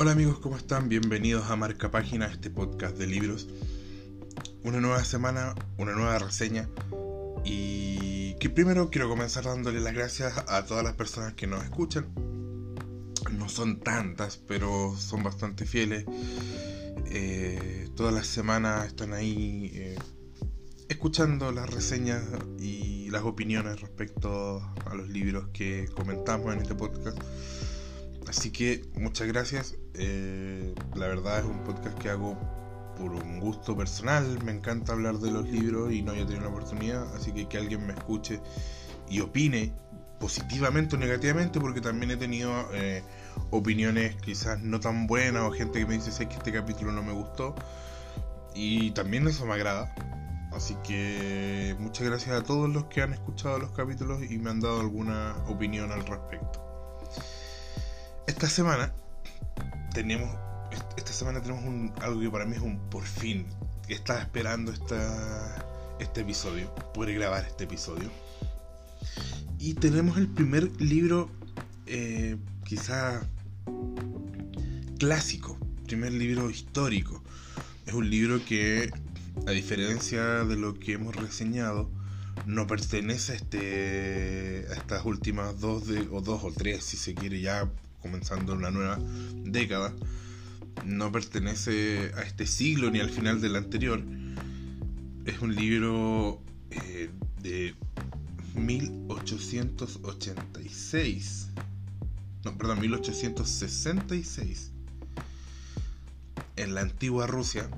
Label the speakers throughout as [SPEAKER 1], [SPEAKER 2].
[SPEAKER 1] Hola amigos, ¿cómo están? Bienvenidos a Marca Página, este podcast de libros. Una nueva semana, una nueva reseña. Y que primero quiero comenzar dándole las gracias a todas las personas que nos escuchan. No son tantas, pero son bastante fieles. Eh, todas las semanas están ahí eh, escuchando las reseñas y las opiniones respecto a los libros que comentamos en este podcast. Así que muchas gracias. Eh, la verdad es un podcast que hago por un gusto personal. Me encanta hablar de los libros y no había tenido la oportunidad. Así que que alguien me escuche y opine positivamente o negativamente, porque también he tenido eh, opiniones quizás no tan buenas o gente que me dice que este capítulo no me gustó. Y también eso me agrada. Así que muchas gracias a todos los que han escuchado los capítulos y me han dado alguna opinión al respecto. Esta semana tenemos esta semana tenemos un, algo que para mí es un por fin. Estaba esperando esta, este episodio, poder grabar este episodio. Y tenemos el primer libro, eh, quizá clásico, primer libro histórico. Es un libro que, a diferencia de lo que hemos reseñado, no pertenece a, este, a estas últimas dos de, o dos o tres, si se quiere ya comenzando una nueva década, no pertenece a este siglo ni al final del anterior. Es un libro eh, de 1886. No, perdón, 1866. En la antigua Rusia,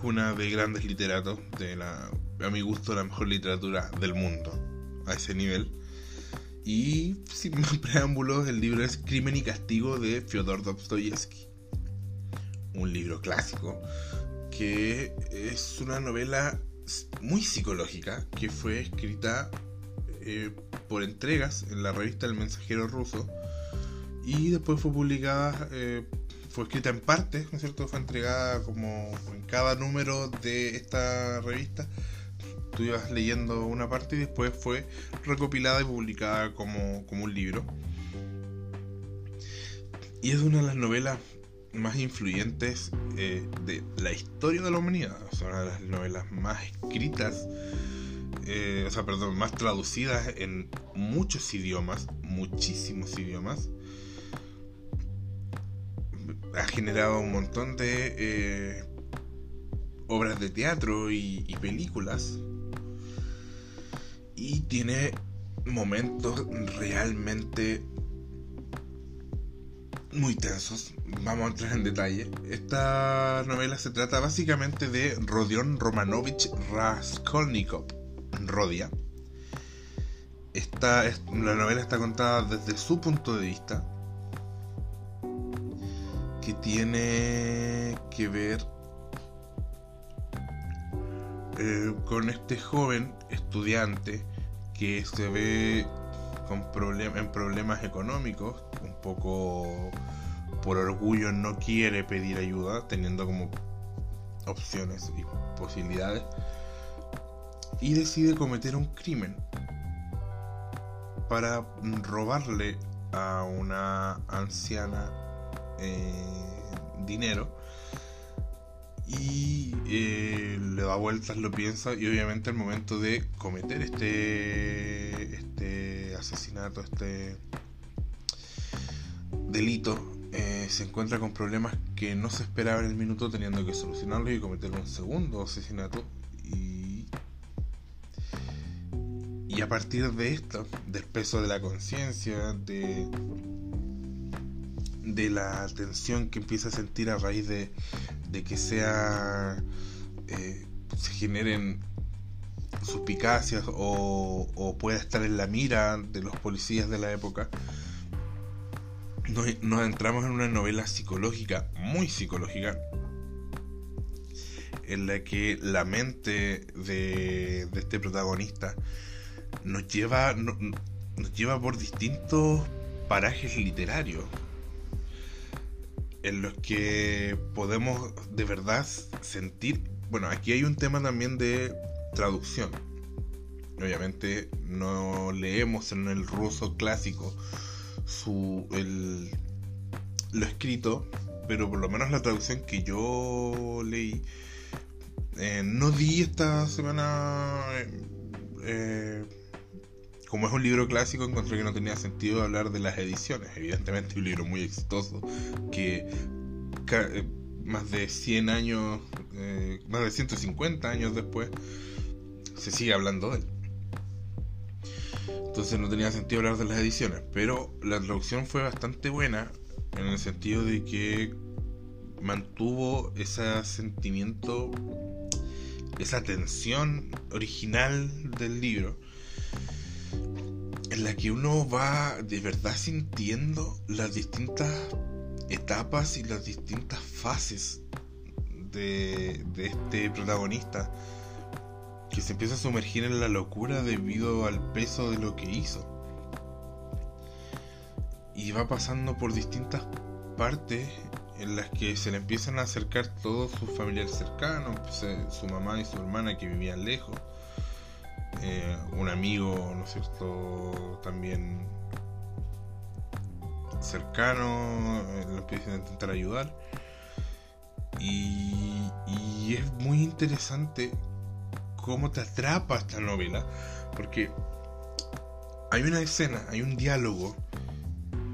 [SPEAKER 1] cuna de grandes literatos, de la, a mi gusto, la mejor literatura del mundo, a ese nivel y sin más preámbulos, el libro es Crimen y Castigo de Fyodor Dostoyevsky. Un libro clásico que es una novela muy psicológica que fue escrita eh, por entregas en la revista El Mensajero Ruso y después fue publicada, eh, fue escrita en partes, ¿no es cierto? Fue entregada como en cada número de esta revista tú leyendo una parte y después fue recopilada y publicada como, un libro. Y es una de las novelas más influyentes eh, de la historia de la humanidad. Es una de las novelas más escritas, eh, o sea, perdón, más traducidas en muchos idiomas, muchísimos idiomas. Ha generado un montón de eh, obras de teatro y películas y tiene momentos realmente muy tensos. Vamos a entrar en detalle. Esta novela se trata básicamente de Rodion Romanovich Raskolnikov, Rodia. Esta, la novela está contada desde su punto de vista, que tiene que ver eh, con este joven estudiante que se ve con en problemas económicos, un poco por orgullo no quiere pedir ayuda, teniendo como opciones y posibilidades, y decide cometer un crimen para robarle a una anciana eh, dinero y eh, le da vueltas, lo piensa y obviamente al momento de cometer este, este asesinato, este delito, eh, se encuentra con problemas que no se esperaba en el minuto teniendo que solucionarlo y cometer un segundo asesinato. Y, y a partir de esto, del peso de la conciencia, de de la tensión que empieza a sentir a raíz de, de que sea eh, se generen suspicacias o, pueda estar en la mira de los policías de la época nos, entramos en una novela psicológica muy psicológica en la que la mente de, de este protagonista nos lleva nos lleva por distintos parajes literarios en los que podemos de verdad sentir, bueno, aquí hay un tema también de traducción. Obviamente no leemos en el ruso clásico su, el, lo escrito, pero por lo menos la traducción que yo leí, eh, no di esta semana... Eh, como es un libro clásico, encontré que no tenía sentido hablar de las ediciones. Evidentemente, un libro muy exitoso que eh, más de 100 años, más de 150 años después, se sigue hablando de él. Entonces no tenía sentido hablar de las ediciones, pero la traducción fue bastante buena en el sentido de que mantuvo ese sentimiento, esa tensión original del libro, en la que uno va de verdad sintiendo las distintas etapas y las distintas fases de, este protagonista que se empieza a sumergir en la locura debido al peso de lo que hizo. Y va pasando por distintas partes en las que se le empiezan a acercar todos sus familiares cercanos, pues, eh, su mamá y su hermana que vivían lejos, eh, un amigo, ¿no es cierto?, también cercano, eh, lo empiezan a intentar ayudar. Y, y es muy interesante cómo te atrapa esta novela, porque hay una escena, hay un diálogo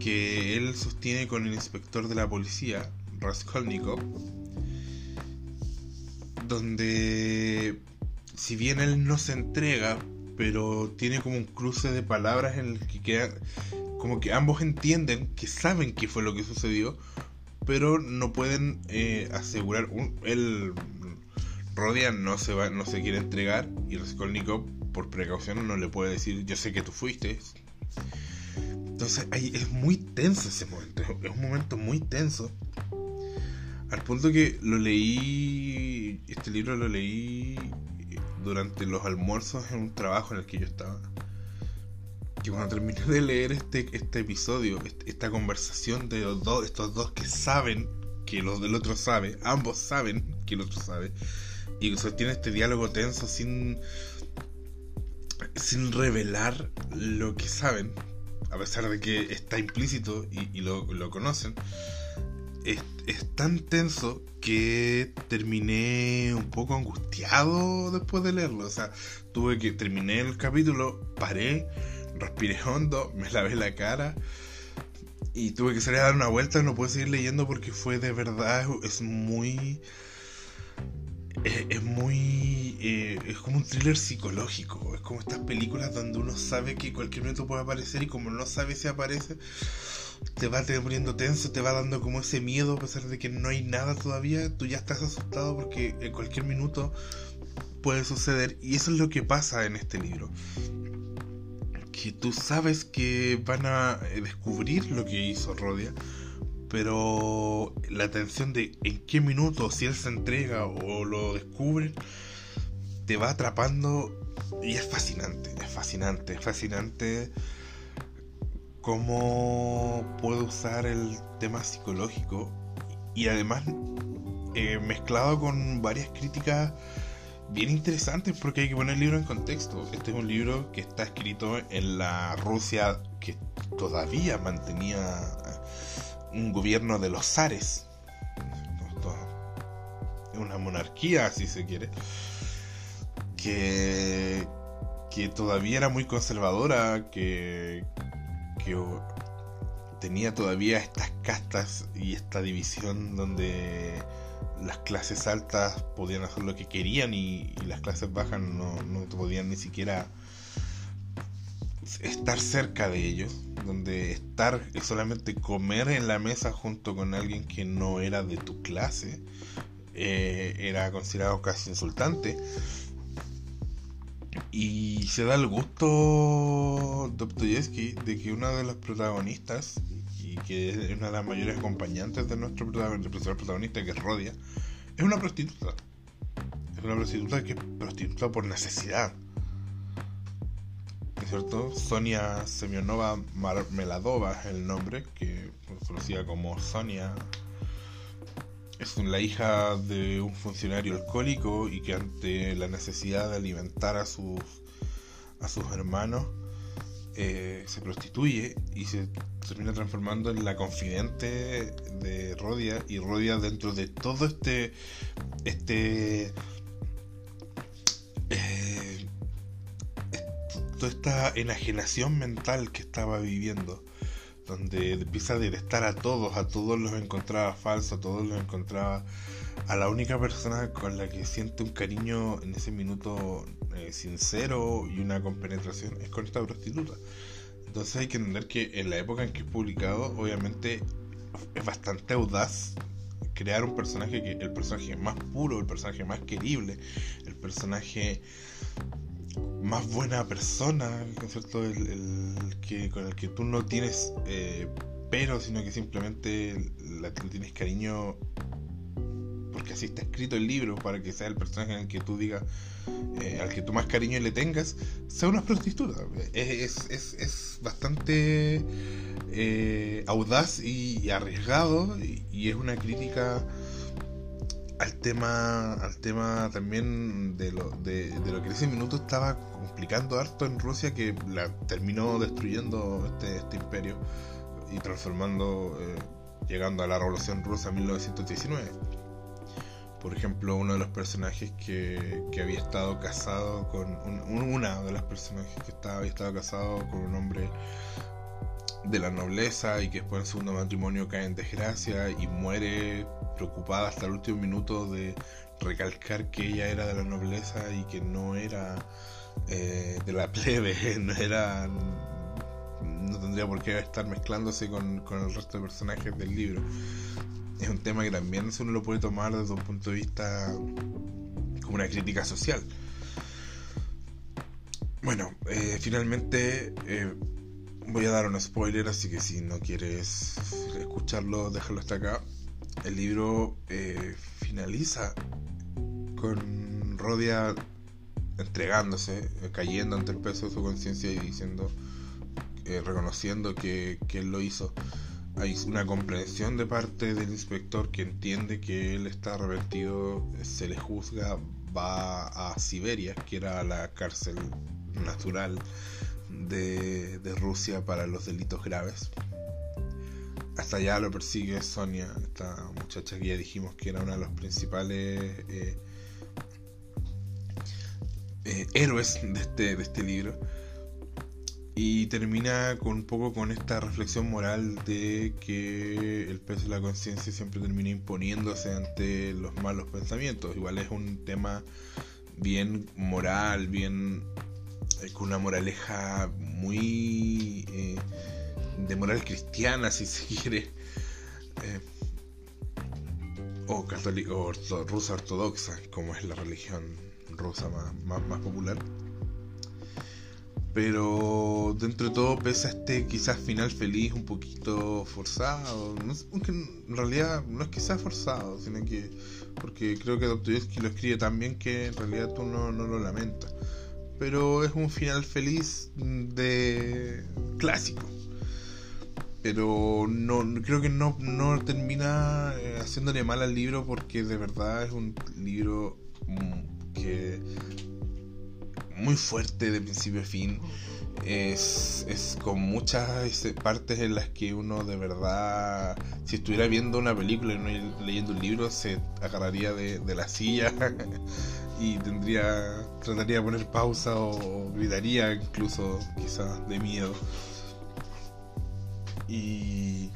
[SPEAKER 1] que él sostiene con el inspector de la policía, Raskolnikov, donde si bien él no se entrega, pero tiene como un cruce de palabras en el que queda como que ambos entienden que saben qué fue lo que sucedió, pero no pueden eh, asegurar, un, él Rodian no se va, no se quiere entregar y Raskolnikov por precaución no le puede decir yo sé que tú fuiste. Entonces ahí es muy tenso ese momento, es un momento muy tenso. Al punto que lo leí, este libro lo leí durante los almuerzos en un trabajo en el que yo estaba. Que cuando terminé de leer este, este episodio, esta conversación de los dos, estos dos que saben que los del otro sabe, ambos saben que el otro sabe, y sostiene este diálogo tenso sin sin revelar lo que saben, a pesar de que está implícito y, lo, conocen, es, tan tenso que terminé un poco angustiado después de leerlo. O sea, tuve que terminé el capítulo, paré, respiré hondo, me lavé la cara y tuve que salir a dar una vuelta. No puedo seguir leyendo porque fue de verdad, es muy es, muy. Eh, es como un thriller psicológico. Es como estas películas donde uno sabe que cualquier momento puede aparecer y como no sabe si aparece, te va te poniendo tenso, te va dando como ese miedo a pesar de que no hay nada todavía. Tú ya estás asustado porque en cualquier minuto puede suceder. Y eso es lo que pasa en este libro. Que tú sabes que van a descubrir lo que hizo Rodia pero la tensión de en qué minuto, si él se entrega o lo descubre te va atrapando y es fascinante, es fascinante, es fascinante cómo puede usar el tema psicológico y además eh, mezclado con varias críticas bien interesantes porque hay que poner el libro en contexto. Este es un libro que está escrito en la Rusia que todavía mantenía un gobierno de los zares, una monarquía, si se quiere, que, que todavía era muy conservadora, que, que tenía todavía estas castas y esta división donde las clases altas podían hacer lo que querían y, las clases bajas no, no podían ni siquiera estar cerca de ellos, donde estar solamente comer en la mesa junto con alguien que no era de tu clase eh, era considerado casi insultante. Y se da el gusto Dostoyevsky de que una de las protagonistas, y que es una de las mayores acompañantes de nuestro protagonista, protagonista, que es Rodia, es una prostituta. Es una prostituta que es prostituta por necesidad ¿cierto? Sonia Semionova Marmeladova es el nombre, que conocida como Sonia. Es la hija de un funcionario alcohólico y que ante la necesidad de alimentar a sus, a sus hermanos eh, se prostituye y se termina transformando en la confidente de Rodia y Rodia dentro de todo este este toda esta enajenación mental que estaba viviendo donde empieza a detestar a todos, a todos los encontraba falsos, a todos los encontraba a la única persona con la que siente un cariño en ese minuto eh, sincero y una compenetración es con esta prostituta. Entonces hay que entender que en la época en que es publicado, obviamente es bastante audaz crear un personaje que el personaje más puro, el personaje más querible, el personaje más buena persona, ¿cierto? El, que, con el que tú no tienes eh, pero, sino que simplemente le tienes cariño porque así está escrito el libro, para que sea el personaje el que tú digas, eh, al que tú más cariño le tengas, sea una prostituta. Es, es, es bastante eh, audaz y, arriesgado y, es una crítica al tema al tema también de lo, de, lo que ese minuto estaba complicando harto en Rusia que la terminó destruyendo este, este imperio y transformando eh, llegando a la revolución rusa en 1919 por ejemplo, uno de los personajes que, había estado casado con. una de las personajes que estaba, había estado casado con un hombre de la nobleza y que después en segundo matrimonio cae en desgracia y muere preocupada hasta el último minuto de recalcar que ella era de la nobleza y que no era eh, de la plebe, no era. no tendría por qué estar mezclándose con, con el resto de personajes del libro es un tema que también uno lo puede tomar desde un punto de vista como una crítica social. Bueno, eh, finalmente eh, voy a dar un spoiler, así que si no quieres escucharlo, déjalo hasta acá. El libro eh, finaliza con Rodia entregándose, cayendo ante el peso de su conciencia y diciendo, reconociendo que, él lo hizo hay una comprensión de parte del inspector que entiende que él está arrepentido, se le juzga, va a Siberia, que era la cárcel natural de, Rusia para los delitos graves. Hasta allá lo persigue Sonia, esta muchacha que ya dijimos que era una de los principales eh, eh, héroes de este, de este libro y termina con un poco con esta reflexión moral de que el peso de la conciencia siempre termina imponiéndose ante los malos pensamientos. Igual es un tema bien moral, bien eh, con una moraleja muy eh, de moral cristiana, si se quiere, eh, o católico, o rusa ortodoxa, como es la religión rusa más, más popular pero dentro de todo, pese a este quizás final feliz un poquito forzado, no, aunque en realidad no es que sea forzado, sino que porque creo que Dostoyevsky lo escribe tan bien que en realidad tú no, no lo lamentas. Pero es un final feliz de clásico. Pero no creo que no, no termina eh, haciéndole mal al libro porque de verdad es un libro que muy fuerte de principio a fin. Es, es, con muchas partes en las que uno de verdad, si estuviera viendo una película y no leyendo un libro, se agarraría de, la silla y tendría trataría de poner pausa o, gritaría incluso quizás de miedo. Y,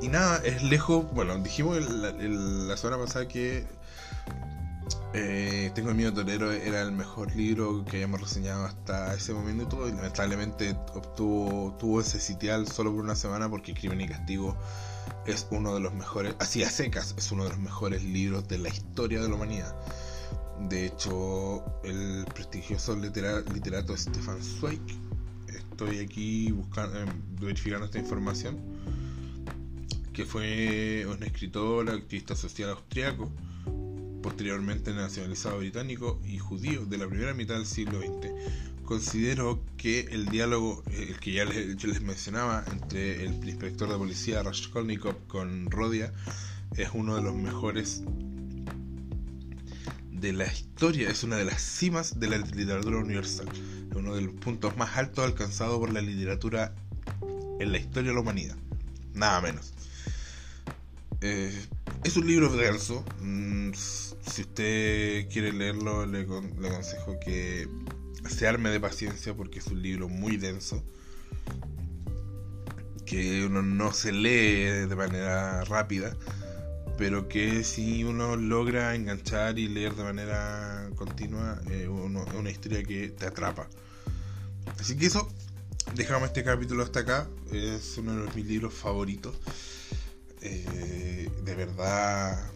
[SPEAKER 1] y nada, es lejos, bueno, dijimos la semana pasada que eh, Tengo el miedo torero era el mejor libro que hayamos reseñado hasta ese momento y lamentablemente obtuvo tuvo ese sitial solo por una semana porque Crimen y Castigo es uno de los mejores, así a secas, es uno de los mejores libros de la historia de la humanidad. De hecho, el prestigioso literato Stefan Zweig, estoy aquí buscando, eh, verificando esta información, que fue un escritor, activista social austriaco posteriormente nacionalizado británico y judío de la primera mitad del siglo XX. Considero que el diálogo, el que ya les, mencionaba, entre el inspector de policía Raskolnikov con Rodia es uno de los mejores de la historia, es una de las cimas de la literatura universal. Es uno de los puntos más altos alcanzados por la literatura en la historia de la humanidad. Nada menos. Eh, es un libro denso. Mm, si usted quiere leerlo, le, le aconsejo que se arme de paciencia porque es un libro muy denso. Que uno no se lee de manera rápida pero que si uno logra enganchar y leer de manera continua, es eh, una historia que te atrapa. Así que eso, dejamos este capítulo hasta acá, es uno de mis libros favoritos. Eh, de verdad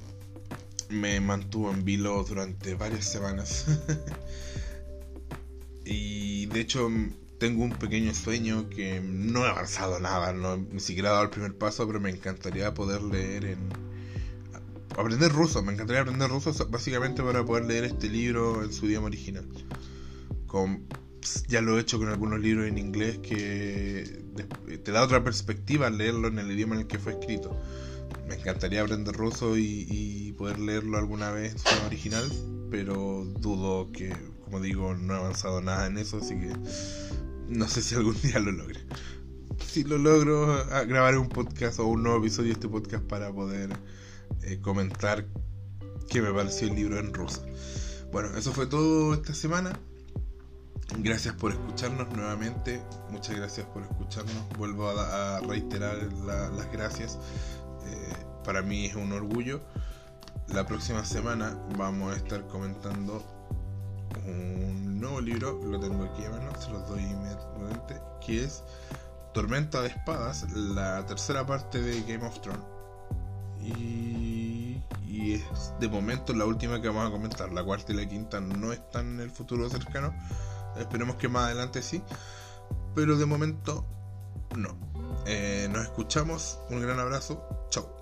[SPEAKER 1] me mantuvo en vilo durante varias semanas. y de hecho tengo un pequeño sueño que no he avanzado nada, no, ni siquiera he dado el primer paso, pero me encantaría poder leer en aprender ruso, me encantaría aprender ruso básicamente para poder leer este libro en su idioma original. Con, ya lo he hecho con algunos libros en inglés que te da otra perspectiva leerlo en el idioma en el que fue escrito. Me encantaría aprender ruso y, poder leerlo alguna vez en su idioma original, pero dudo que, como digo, no he avanzado nada en eso, así que no sé si algún día lo logre. Si lo logro, grabaré un podcast o un nuevo episodio de este podcast para poder eh, comentar qué me pareció el libro en ruso. Bueno, eso fue todo esta semana. Gracias por escucharnos nuevamente. Muchas gracias por escucharnos. Vuelvo a, reiterar las gracias. Eh, para mí es un orgullo. La próxima semana vamos a estar comentando un nuevo libro. Lo tengo aquí a mano, se los doy inmediatamente. Que es Tormenta de Espadas, la tercera parte de Game of Thrones. Y, es de momento la última que vamos a comentar. La cuarta y la quinta no están en el futuro cercano. Esperemos que más adelante sí. Pero de momento no. Eh, nos escuchamos. Un gran abrazo. Chao.